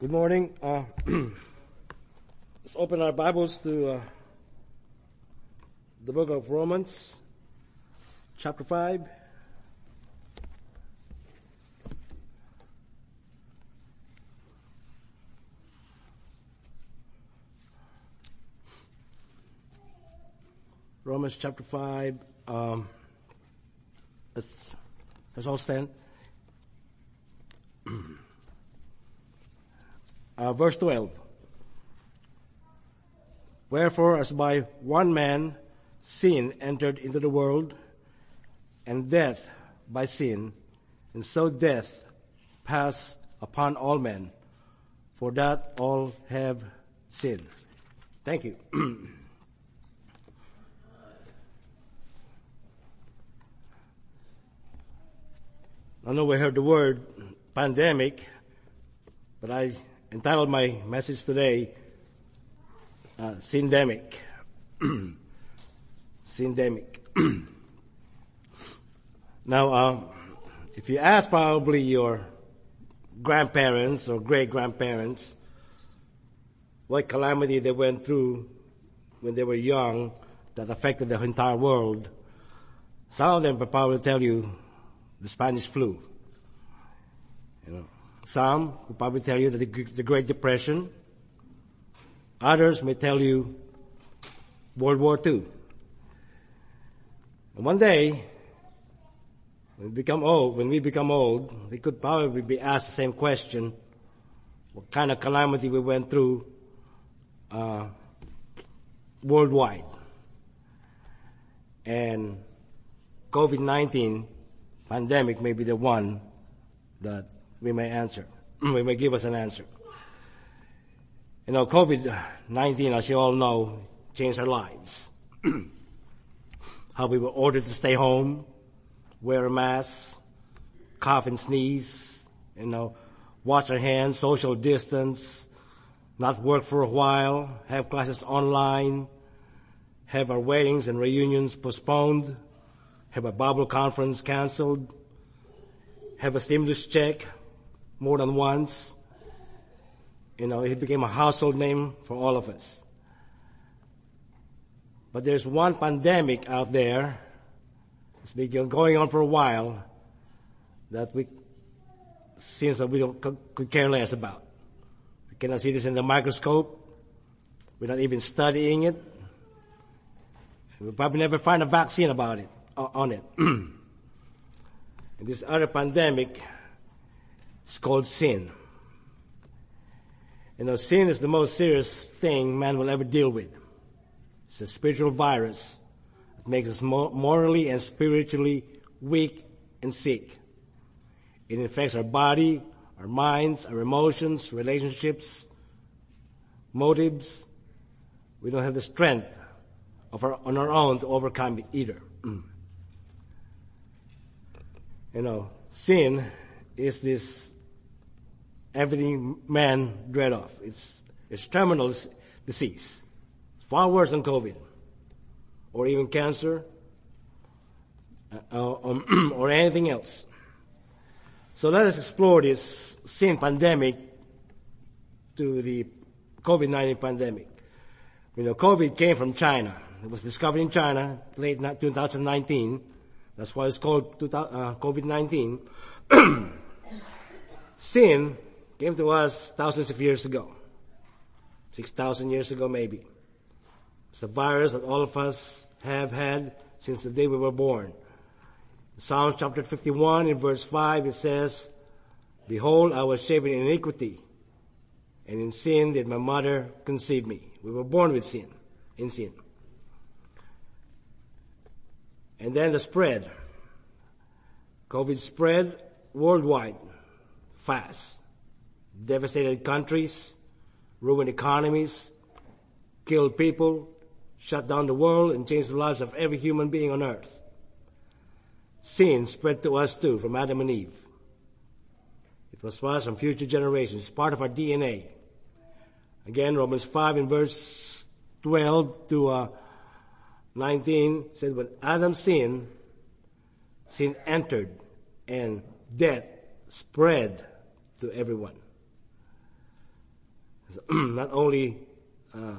Good morning. Uh, let's open our Bibles to uh, the book of Romans, chapter 5. Romans chapter 5. Um, let's, let's all stand. Uh, verse 12. Wherefore, as by one man sin entered into the world, and death by sin, and so death passed upon all men, for that all have sinned. Thank you. I know we heard the word pandemic, but I entitled my message today, uh, Syndemic. Syndemic. now, um, if you ask probably your grandparents or great grandparents what calamity they went through when they were young that affected the entire world, some of them will probably tell you the Spanish flu. You know, some will probably tell you that the, Great Depression. Others may tell you World War II. And one day, when we become old, when we become old, we could probably be asked the same question: What kind of calamity we went through uh, worldwide? And COVID-19 pandemic may be the one that we may answer. we may give us an answer. You know, COVID-19, as you all know, changed our lives. How we were ordered to stay home, wear a mask, cough and sneeze, you know, wash our hands, social distance, not work for a while, have classes online, have our weddings and reunions postponed, have a Bible conference canceled, have a stimulus check more than once. You know, it became a household name for all of us. But there's one pandemic out there, it's been going on for a while, that we, seems that we don't, could care less about. We cannot see this in the microscope. We're not even studying it. We'll probably never find a vaccine about it, on it. this other pandemic it's called sin. You know, sin is the most serious thing man will ever deal with. It's a spiritual virus that makes us morally and spiritually weak and sick. It infects our body, our minds, our emotions, relationships, motives. We don't have the strength of our, on our own to overcome it either. you know, sin is this everything man dread of. It's, it's terminal disease. It's far worse than COVID or even cancer uh, um, or anything else. So let us explore this sin pandemic to the COVID-19 pandemic. You know, COVID came from China. It was discovered in China late 2019. That's why it's called uh, COVID-19. sin came to us thousands of years ago. 6,000 years ago maybe. It's a virus that all of us have had since the day we were born. Psalms chapter 51 in verse 5 it says, Behold, I was shapen in iniquity, and in sin did my mother conceive me. We were born with sin, in sin. And then the spread. COVID spread worldwide, fast devastated countries, ruined economies, killed people, shut down the world, and changed the lives of every human being on earth. Sin spread to us too, from Adam and Eve. It was passed from future generations. It's part of our DNA. Again, Romans 5 in verse 12 to uh, 19 said, when Adam sinned, sin entered, and death spread to everyone. not only uh,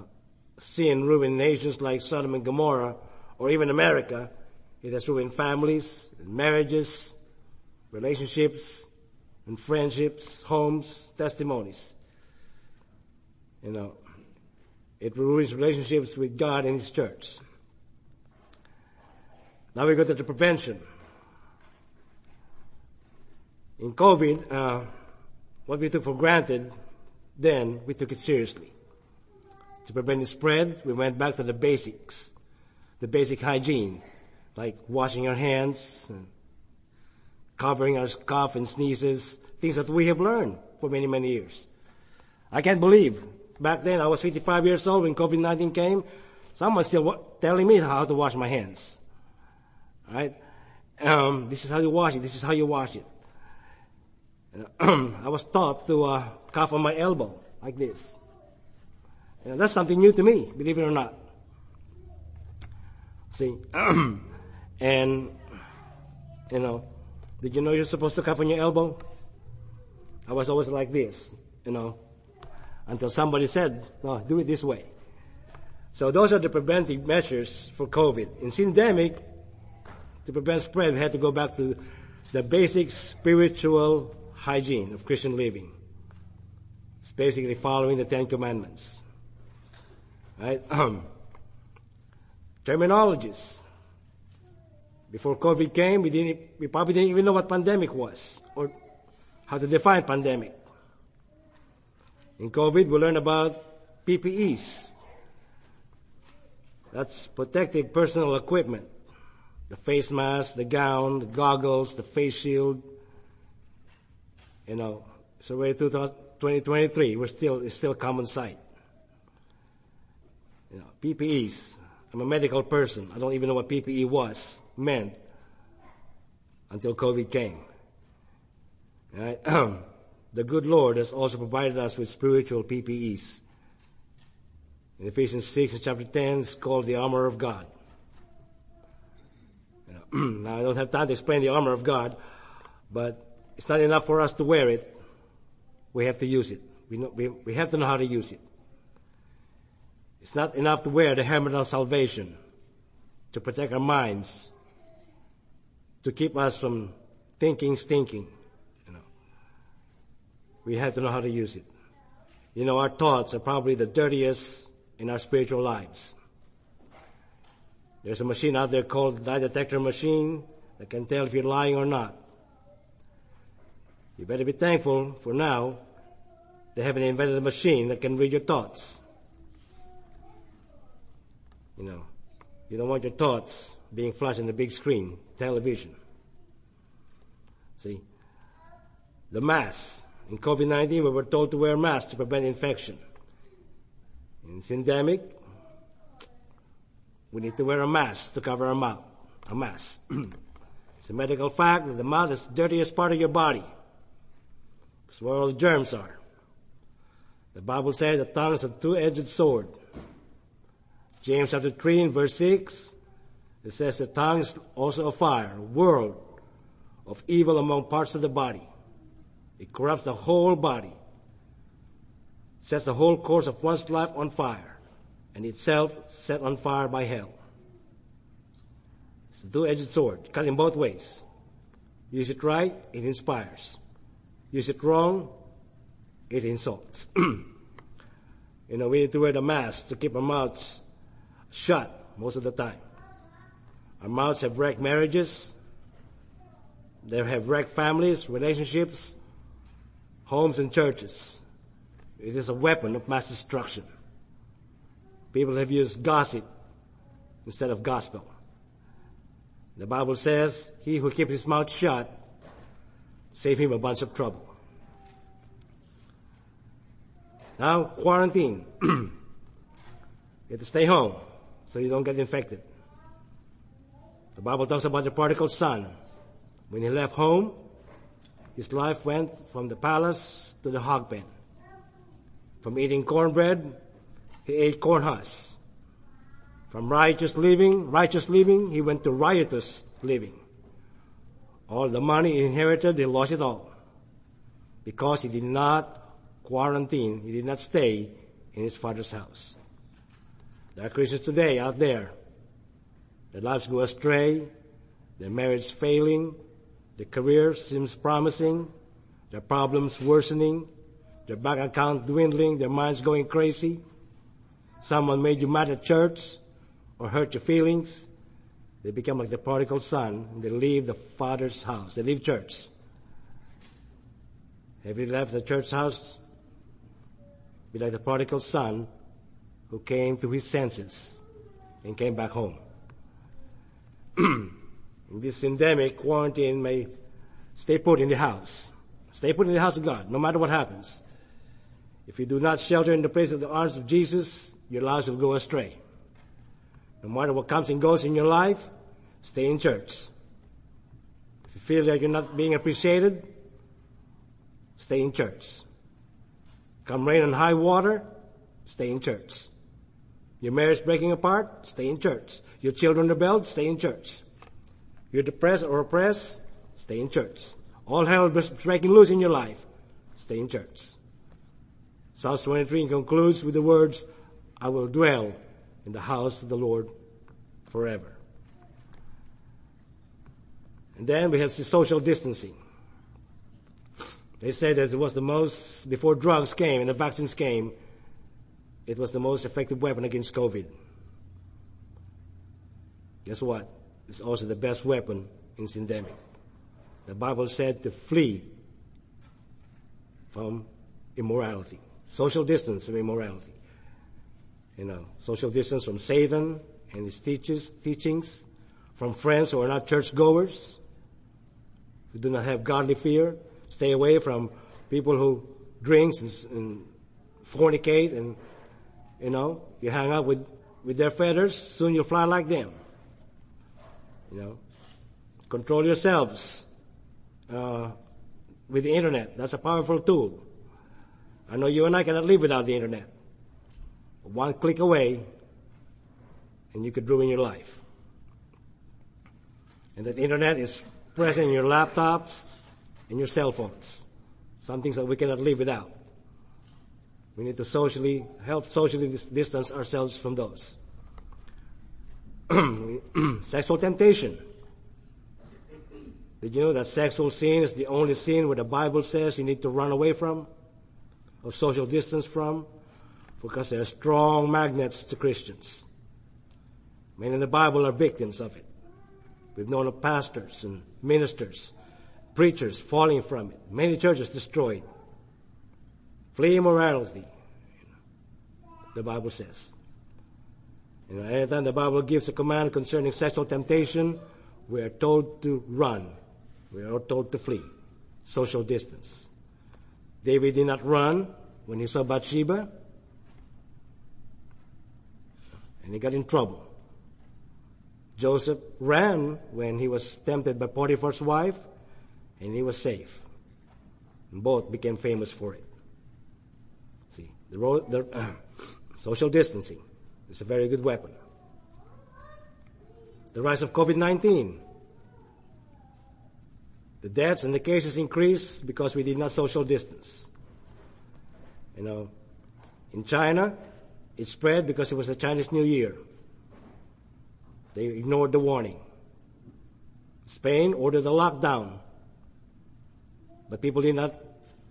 sin ruined nations like Sodom and Gomorrah, or even America, it has ruined families, and marriages, relationships, and friendships, homes, testimonies. You know, it ruins relationships with God and His church. Now we go to the prevention. In COVID, uh, what we took for granted then, we took it seriously. To prevent the spread, we went back to the basics, the basic hygiene, like washing our hands, and covering our cough and sneezes, things that we have learned for many, many years. I can't believe back then I was 55 years old when COVID-19 came. Someone still telling me how to wash my hands. Right? Um, this is how you wash it. This is how you wash it. I was taught to uh, cough on my elbow like this. And that's something new to me, believe it or not. See, and you know, did you know you're supposed to cough on your elbow? I was always like this, you know, until somebody said, "No, do it this way." So those are the preventive measures for COVID. In syndemic, to prevent spread, we had to go back to the basic spiritual hygiene of Christian living. It's basically following the Ten Commandments. Right? Um, terminologies. Before COVID came, we didn't, we probably didn't even know what pandemic was or how to define pandemic. In COVID, we learned about PPEs. That's protective personal equipment. The face mask, the gown, the goggles, the face shield. You know, so we're 2023, we're still, it's still common sight. You know, PPEs. I'm a medical person. I don't even know what PPE was, meant, until COVID came. Right? the good Lord has also provided us with spiritual PPEs. In Ephesians 6 and chapter 10, it's called the armor of God. You know, now I don't have time to explain the armor of God, but it's not enough for us to wear it. We have to use it. We, know, we, we have to know how to use it. It's not enough to wear the helmet of salvation to protect our minds, to keep us from thinking stinking. You know. We have to know how to use it. You know, our thoughts are probably the dirtiest in our spiritual lives. There's a machine out there called the lie detector machine that can tell if you're lying or not. You better be thankful for now they haven't invented a machine that can read your thoughts. You know, you don't want your thoughts being flashed on the big screen, television. See? The mask. In COVID-19, we were told to wear masks to prevent infection. In syndemic, we need to wear a mask to cover our mouth. A mask. it's a medical fact that the mouth is the dirtiest part of your body. It's where all the germs are. The Bible says the tongue is a two-edged sword. James chapter 3 and verse 6, it says the tongue is also a fire, a world of evil among parts of the body. It corrupts the whole body, sets the whole course of one's life on fire, and itself set on fire by hell. It's a two-edged sword, cut in both ways. Use it right, it inspires. Use it wrong, it insults. you know, we need to wear the mask to keep our mouths shut most of the time. Our mouths have wrecked marriages. They have wrecked families, relationships, homes and churches. It is a weapon of mass destruction. People have used gossip instead of gospel. The Bible says, he who keeps his mouth shut, save him a bunch of trouble. Now, quarantine. you have to stay home so you don't get infected. The Bible talks about the prodigal son. When he left home, his life went from the palace to the hog pen. From eating cornbread, he ate corn husks. From righteous living, righteous living, he went to riotous living. All the money he inherited, he lost it all. Because he did not quarantine, he did not stay in his father's house. There are Christians today out there. Their lives go astray, their marriage failing, their career seems promising, their problems worsening, their bank account dwindling, their minds going crazy. Someone made you mad at church or hurt your feelings. They become like the prodigal son they leave the father's house. They leave church. Have you left the church house? Be like the prodigal son who came to his senses and came back home. this syndemic, quarantine may stay put in the house. Stay put in the house of God, no matter what happens. If you do not shelter in the place of the arms of Jesus, your lives will go astray. No matter what comes and goes in your life, stay in church. If you feel that you're not being appreciated, stay in church. Come rain and high water, stay in church. Your marriage breaking apart, stay in church. Your children rebelled, stay in church. You're depressed or oppressed, stay in church. All hell is breaking loose in your life, stay in church. Psalms 23 concludes with the words, I will dwell in the house of the Lord forever. And then we have social distancing. They say that it was the most, before drugs came and the vaccines came, it was the most effective weapon against COVID. Guess what? It's also the best weapon in pandemic. The Bible said to flee from immorality, social distance from immorality. You know, social distance from Satan and his teachers, teachings, from friends who are not churchgoers, who do not have godly fear, Stay away from people who drinks and, and fornicate and, you know, you hang out with, with their feathers, soon you'll fly like them. You know, control yourselves, uh, with the internet. That's a powerful tool. I know you and I cannot live without the internet. One click away, and you could ruin your life. And that internet is present in your laptops, and your cell phones. Some things that we cannot live without. We need to socially, help socially distance ourselves from those. Sexual temptation. Did you know that sexual sin is the only sin where the Bible says you need to run away from, or social distance from, because they're strong magnets to Christians. Many in the Bible are victims of it. We've known of pastors and ministers preachers falling from it, many churches destroyed. Flee immorality, the Bible says. You know, anytime the Bible gives a command concerning sexual temptation, we are told to run. We are told to flee. Social distance. David did not run when he saw Bathsheba, and he got in trouble. Joseph ran when he was tempted by Potiphar's wife, and he was safe. And both became famous for it. See, the, road, the uh, social distancing is a very good weapon. The rise of COVID-19. The deaths and the cases increased because we did not social distance. You know, in China, it spread because it was the Chinese New Year. They ignored the warning. Spain ordered a lockdown but people did not,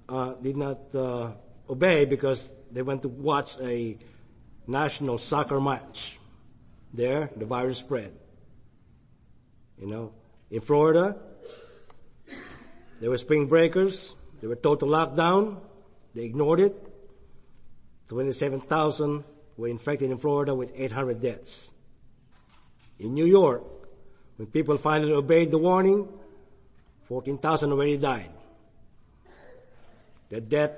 uh, did not uh, obey because they went to watch a national soccer match. There, the virus spread. You know, in Florida, there were spring breakers. They were total lockdown. They ignored it. 27,000 were infected in Florida with 800 deaths. In New York, when people finally obeyed the warning, 14,000 already died. Their death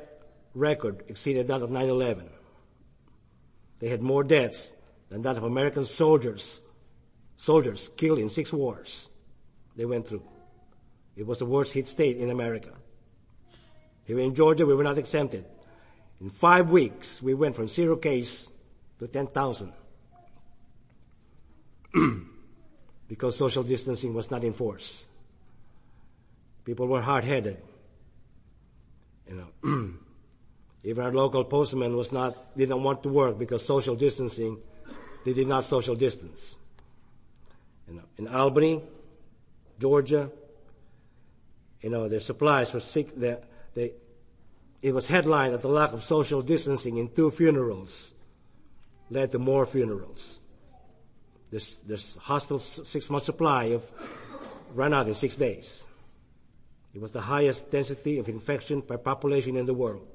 record exceeded that of 9-11. They had more deaths than that of American soldiers, soldiers killed in six wars they went through. It was the worst hit state in America. Here in Georgia, we were not exempted. In five weeks, we went from zero case to 10,000 because social distancing was not enforced. People were hard-headed. You know, Even our local postman was not, didn't want to work because social distancing, they did not social distance. You know, in Albany, Georgia, you know, their supplies were sick, they, they, it was headlined that the lack of social distancing in two funerals led to more funerals. This, this hospital's six month supply of ran out in six days. It was the highest density of infection per population in the world.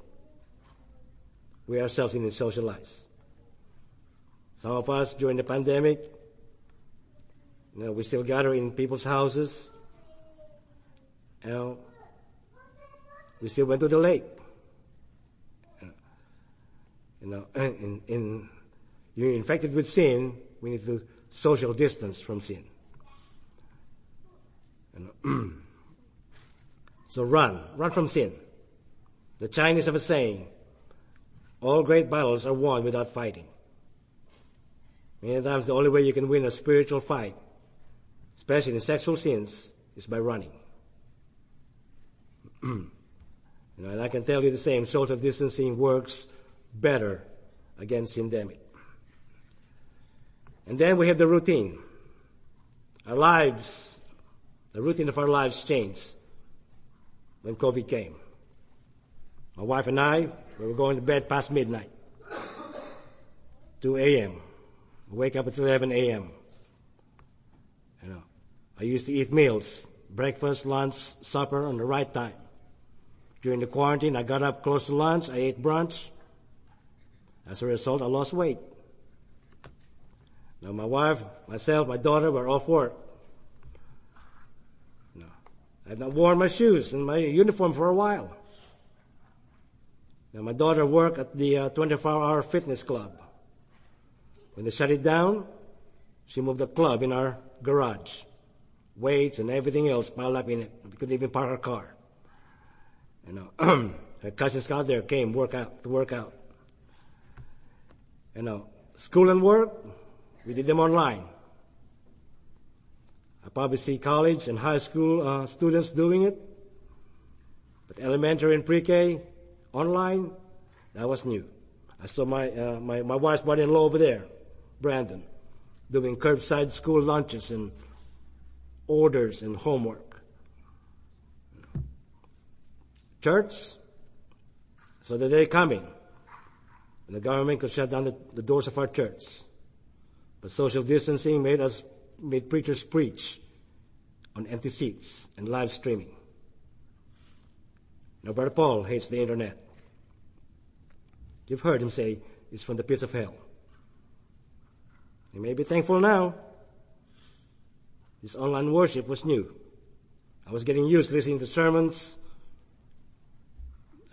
We ourselves didn't socialize. Some of us during the pandemic, you know, we still gather in people's houses. You know, we still went to the lake. You know, in, in, you're infected with sin, we need to social distance from sin. so run, run from sin. The Chinese have a saying, all great battles are won without fighting. Many times the only way you can win a spiritual fight, especially in sexual sins, is by running. and I can tell you the same, social distancing works better against syndemic. And then we have the routine. Our lives, the routine of our lives changed when COVID came. My wife and I, we were going to bed past midnight. 2 a.m. Wake up at 11 a.m. You know, I used to eat meals, breakfast, lunch, supper on the right time. During the quarantine, I got up close to lunch, I ate brunch. As a result, I lost weight. Now my wife, myself, my daughter were off work. No, I have not worn my shoes and my uniform for a while. Now my daughter worked at the uh, 24-hour fitness club. When they shut it down, she moved the club in our garage. Weights and everything else piled up in it. We couldn't even park our car. You know, her cousins got there, came work out to work out. You know, school and work, we did them online. I probably see college and high school uh, students doing it, but elementary and pre-K online, that was new. I saw my uh, my my wife's brother-in-law over there, Brandon, doing curbside school lunches and orders and homework. Church, so the day coming, and the government could shut down the, the doors of our church. But social distancing made us, made preachers preach on empty seats and live streaming. Now, Brother Paul hates the internet. You've heard him say it's from the pits of hell. You may be thankful now. This online worship was new. I was getting used to listening to sermons,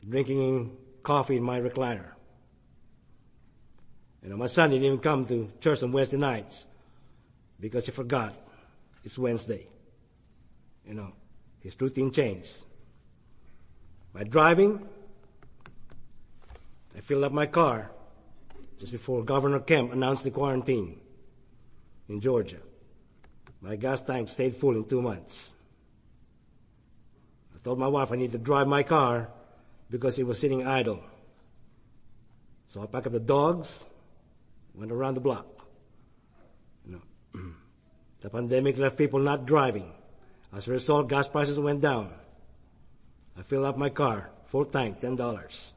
drinking coffee in my recliner. You know, my son didn't even come to church on Wednesday nights because he forgot it's Wednesday. You know, his routine changed. By driving, I filled up my car just before Governor Kemp announced the quarantine in Georgia. My gas tank stayed full in two months. I told my wife I need to drive my car because it was sitting idle. So I packed up the dogs, went around the block. You know, the pandemic left people not driving. As a result, gas prices went down. I filled up my car, full tank, ten dollars.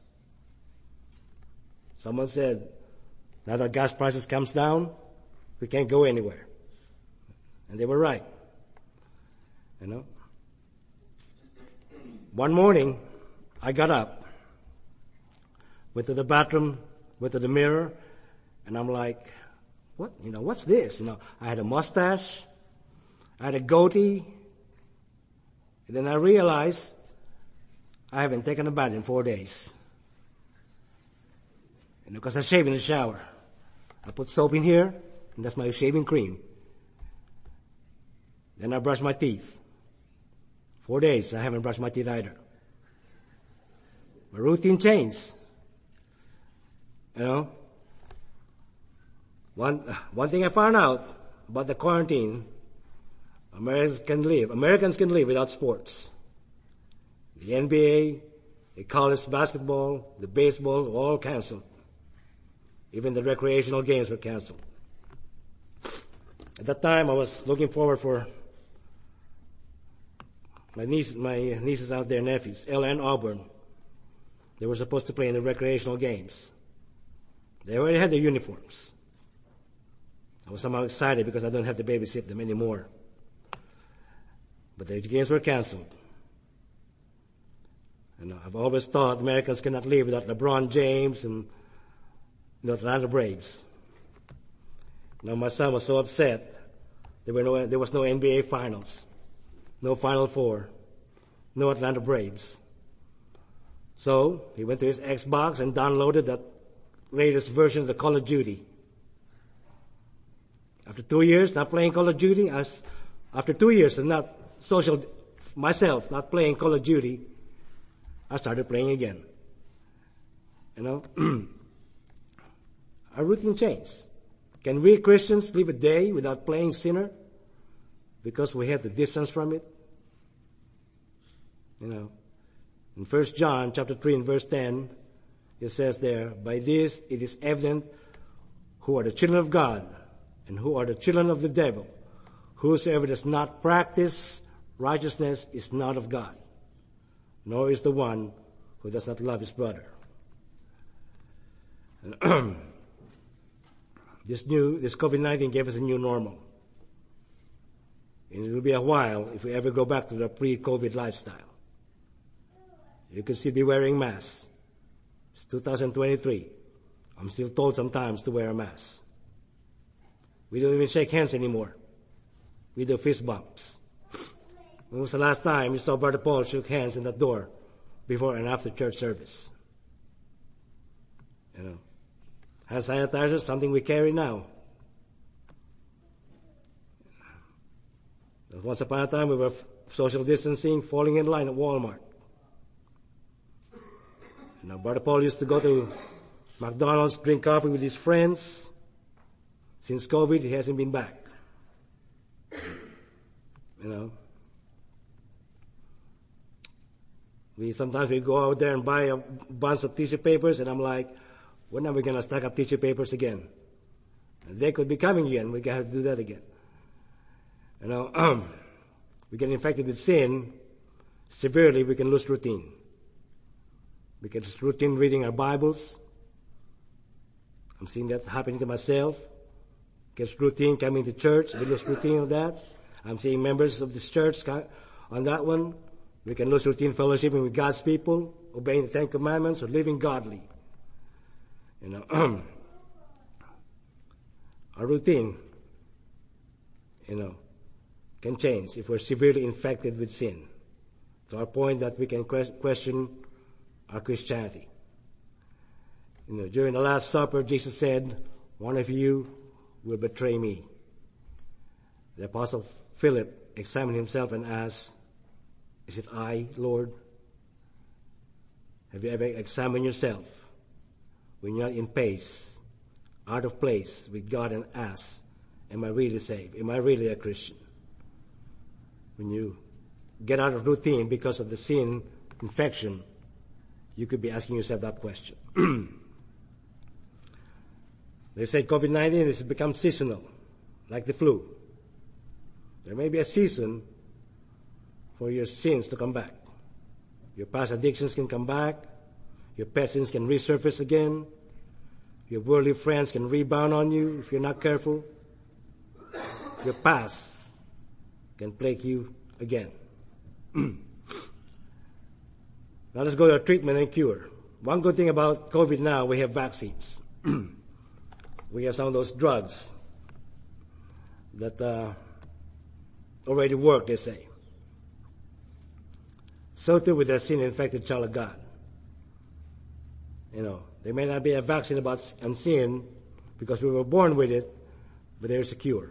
Someone said, now that gas prices comes down, we can't go anywhere. And they were right. You know? One morning, I got up, went to the bathroom, went to the mirror, and I'm like, what, you know, what's this? You know, I had a mustache, I had a goatee, and then I realized I haven't taken a bath in four days. And because I shave in the shower, I put soap in here, and that's my shaving cream. Then I brush my teeth. Four days, I haven't brushed my teeth either. My routine changed. You know, one, one thing I found out about the quarantine, Americans can live, Americans can live without sports. The NBA, The college basketball, the baseball, all canceled. Even the recreational games were canceled. At that time, I was looking forward for my niece, my nieces out there, nephews, Ella and Auburn. They were supposed to play in the recreational games. They already had their uniforms. I was somehow excited because I don't have to babysit them anymore. But their games were canceled. And I've always thought Americans cannot live without LeBron James and the Atlanta Braves. Now my son was so upset. There were no, there was no NBA finals, no Final Four, no Atlanta Braves. So he went to his Xbox and downloaded that latest version of the Call of Duty. After two years not playing Call of Duty, I, after two years of not social, myself not playing Call of Duty, I started playing again. You know, our routine changed. Can we Christians live a day without playing sinner? Because we have the distance from it? You know, in 1 John chapter 3 and verse 10, it says there, by this it is evident who are the children of God and who are the children of the devil. Whosoever does not practice righteousness is not of God, nor is the one who does not love his brother. this new, this COVID-19 gave us a new normal. And it will be a while if we ever go back to the pre-COVID lifestyle. You can still be wearing masks. It's 2023. I'm still told sometimes to wear a mask. We don't even shake hands anymore. We do fist bumps. When was the last time you saw Brother Paul shook hands in that door before and after church service? You know, hand sanitizer, something we carry now. Once upon a time we were social distancing, falling in line at Walmart. Now, Brother Paul used to go to McDonald's, drink coffee with his friends. Since COVID, he hasn't been back. You know. We sometimes we go out there and buy a bunch of tissue papers, and I'm like, when are we gonna stack up tissue papers again? They could be coming again. We gotta do that again. You know, we get infected with sin severely. We can lose routine. We get routine reading our Bibles. I'm seeing that's happening to myself. Gets routine coming to church. We lose routine of that. I'm seeing members of this church on that one. We can lose routine fellowshipping with God's people, obeying the Ten Commandments, or living godly. You know, our routine, you know, can change if we're severely infected with sin. To our point that we can question our Christianity. You know, during the Last Supper, Jesus said, one of you will betray me. The apostle Philip examined himself and asked, is it I, Lord? Have you ever examined yourself when you're in pace, out of place with God and asked, am I really saved? Am I really a Christian? When you get out of routine because of the sin infection, you could be asking yourself that question. they say COVID-19 has become seasonal, like the flu. There may be a season for your sins to come back. Your past addictions can come back. Your past sins can resurface again. Your worldly friends can rebound on you if you're not careful. Your past can plague you again. Now let's go to treatment and cure. One good thing about COVID now, we have vaccines. we have some of those drugs that uh, already work, they say. So too with a sin-infected child of God. You know, there may not be a vaccine about sin because we were born with it, but there's a cure.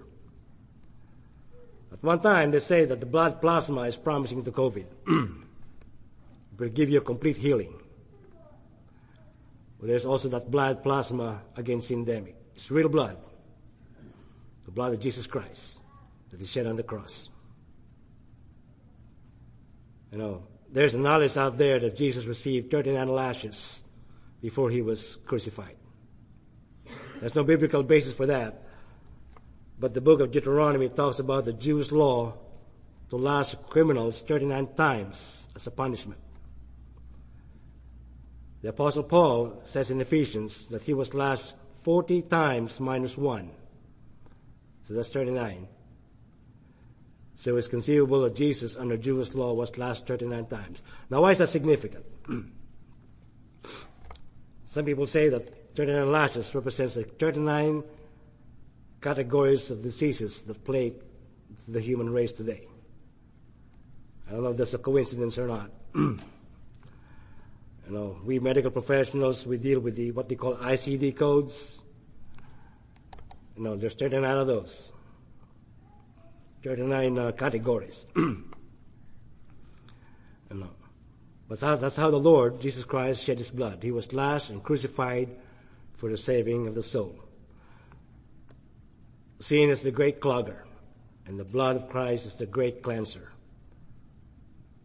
At one time, they say that the blood plasma is promising to COVID. it will give you a complete healing. But there's also that blood plasma against syndemic. It's real blood. The blood of Jesus Christ that is shed on the cross. You know, there's a knowledge out there that Jesus received 39 lashes before he was crucified. There's no biblical basis for that. But the book of Deuteronomy talks about the Jewish law to lash criminals 39 times as a punishment. The apostle Paul says in Ephesians that he was lashed 40 times minus one. So that's 39. So it's conceivable that Jesus under Jewish law was lashed 39 times. Now why is that significant? Some people say that 39 lashes represents the 39 categories of diseases that plague the human race today. I don't know if that's a coincidence or not. you know, we medical professionals, we deal with the, what they call ICD codes. You know, there's 39 of those. 39 uh, categories. you know. But that's, that's how the Lord, Jesus Christ, shed his blood. He was lashed and crucified for the saving of the soul. Sin is the great clogger, and the blood of Christ is the great cleanser.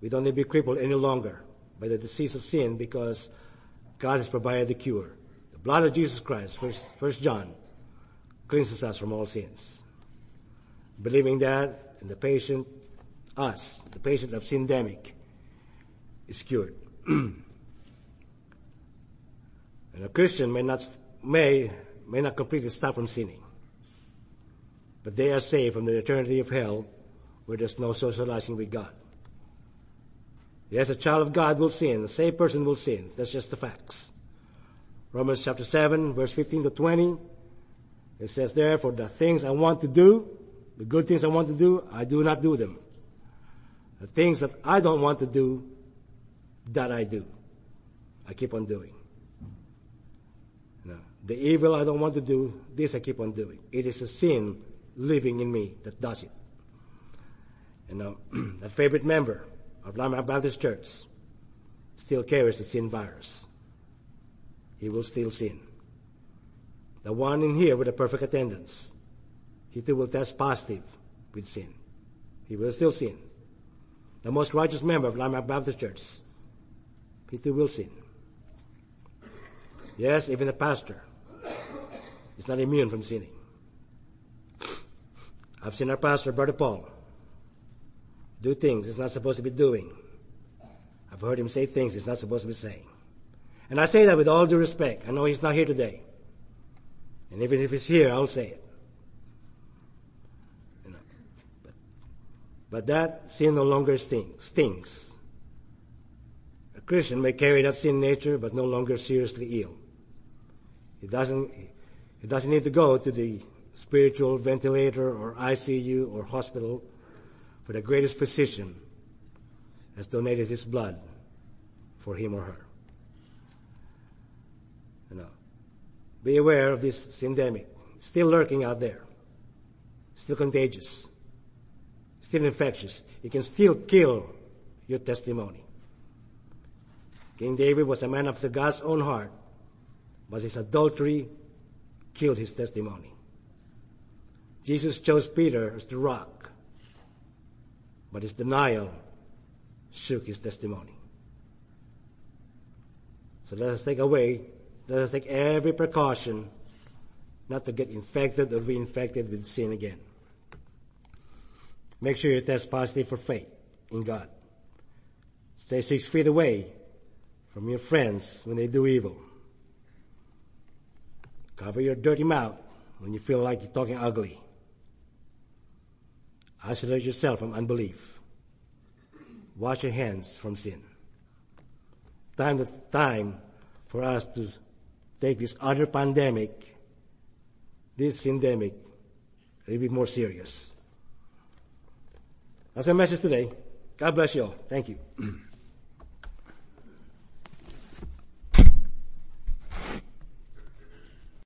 We don't need to be crippled any longer by the disease of sin because God has provided the cure. The blood of Jesus Christ, first, first John, cleanses us from all sins. Believing that, and the patient, us, the patient of syndemic, is cured. and a Christian may not, may, may not completely stop from sinning. But they are saved from the eternity of hell where there's no socializing with God. Yes, a child of God will sin. A saved person will sin. That's just the facts. Romans chapter 7 verse 15 to 20. It says therefore the things I want to do, the good things I want to do, I do not do them. The things that I don't want to do, that I do. I keep on doing. The evil I don't want to do, this I keep on doing. It is a sin living in me that does it. You know, a favorite member of Landmark Baptist Church still carries the sin virus. He will still sin. The one in here with a perfect attendance, he too will test positive with sin. He will still sin. The most righteous member of Landmark Baptist Church, he too will sin. Yes, even the pastor is not immune from sinning. I've seen our pastor, Brother Paul, do things he's not supposed to be doing. I've heard him say things he's not supposed to be saying. And I say that with all due respect. I know he's not here today. And even if he's here, I'll say it. You know, but, but that sin no longer stings, stings. A Christian may carry that sin nature, but no longer seriously ill. He doesn't, he doesn't need to go to the spiritual ventilator or ICU or hospital for the greatest physician has donated his blood for him or her. You know, be aware of this syndemic. still lurking out there. Still contagious. Still infectious. It can still kill your testimony. King David was a man after God's own heart, but his adultery killed his testimony. Jesus chose Peter as the rock, but his denial shook his testimony. So let us take away, let us take every precaution not to get infected or reinfected with sin again. Make sure you test positive for faith in God. Stay six feet away from your friends when they do evil. Cover your dirty mouth when you feel like you're talking ugly. Isolate yourself from unbelief. Wash your hands from sin. Time to time for us to take this other pandemic, this syndemic, a little bit more serious. That's my message today. God bless you all. Thank you.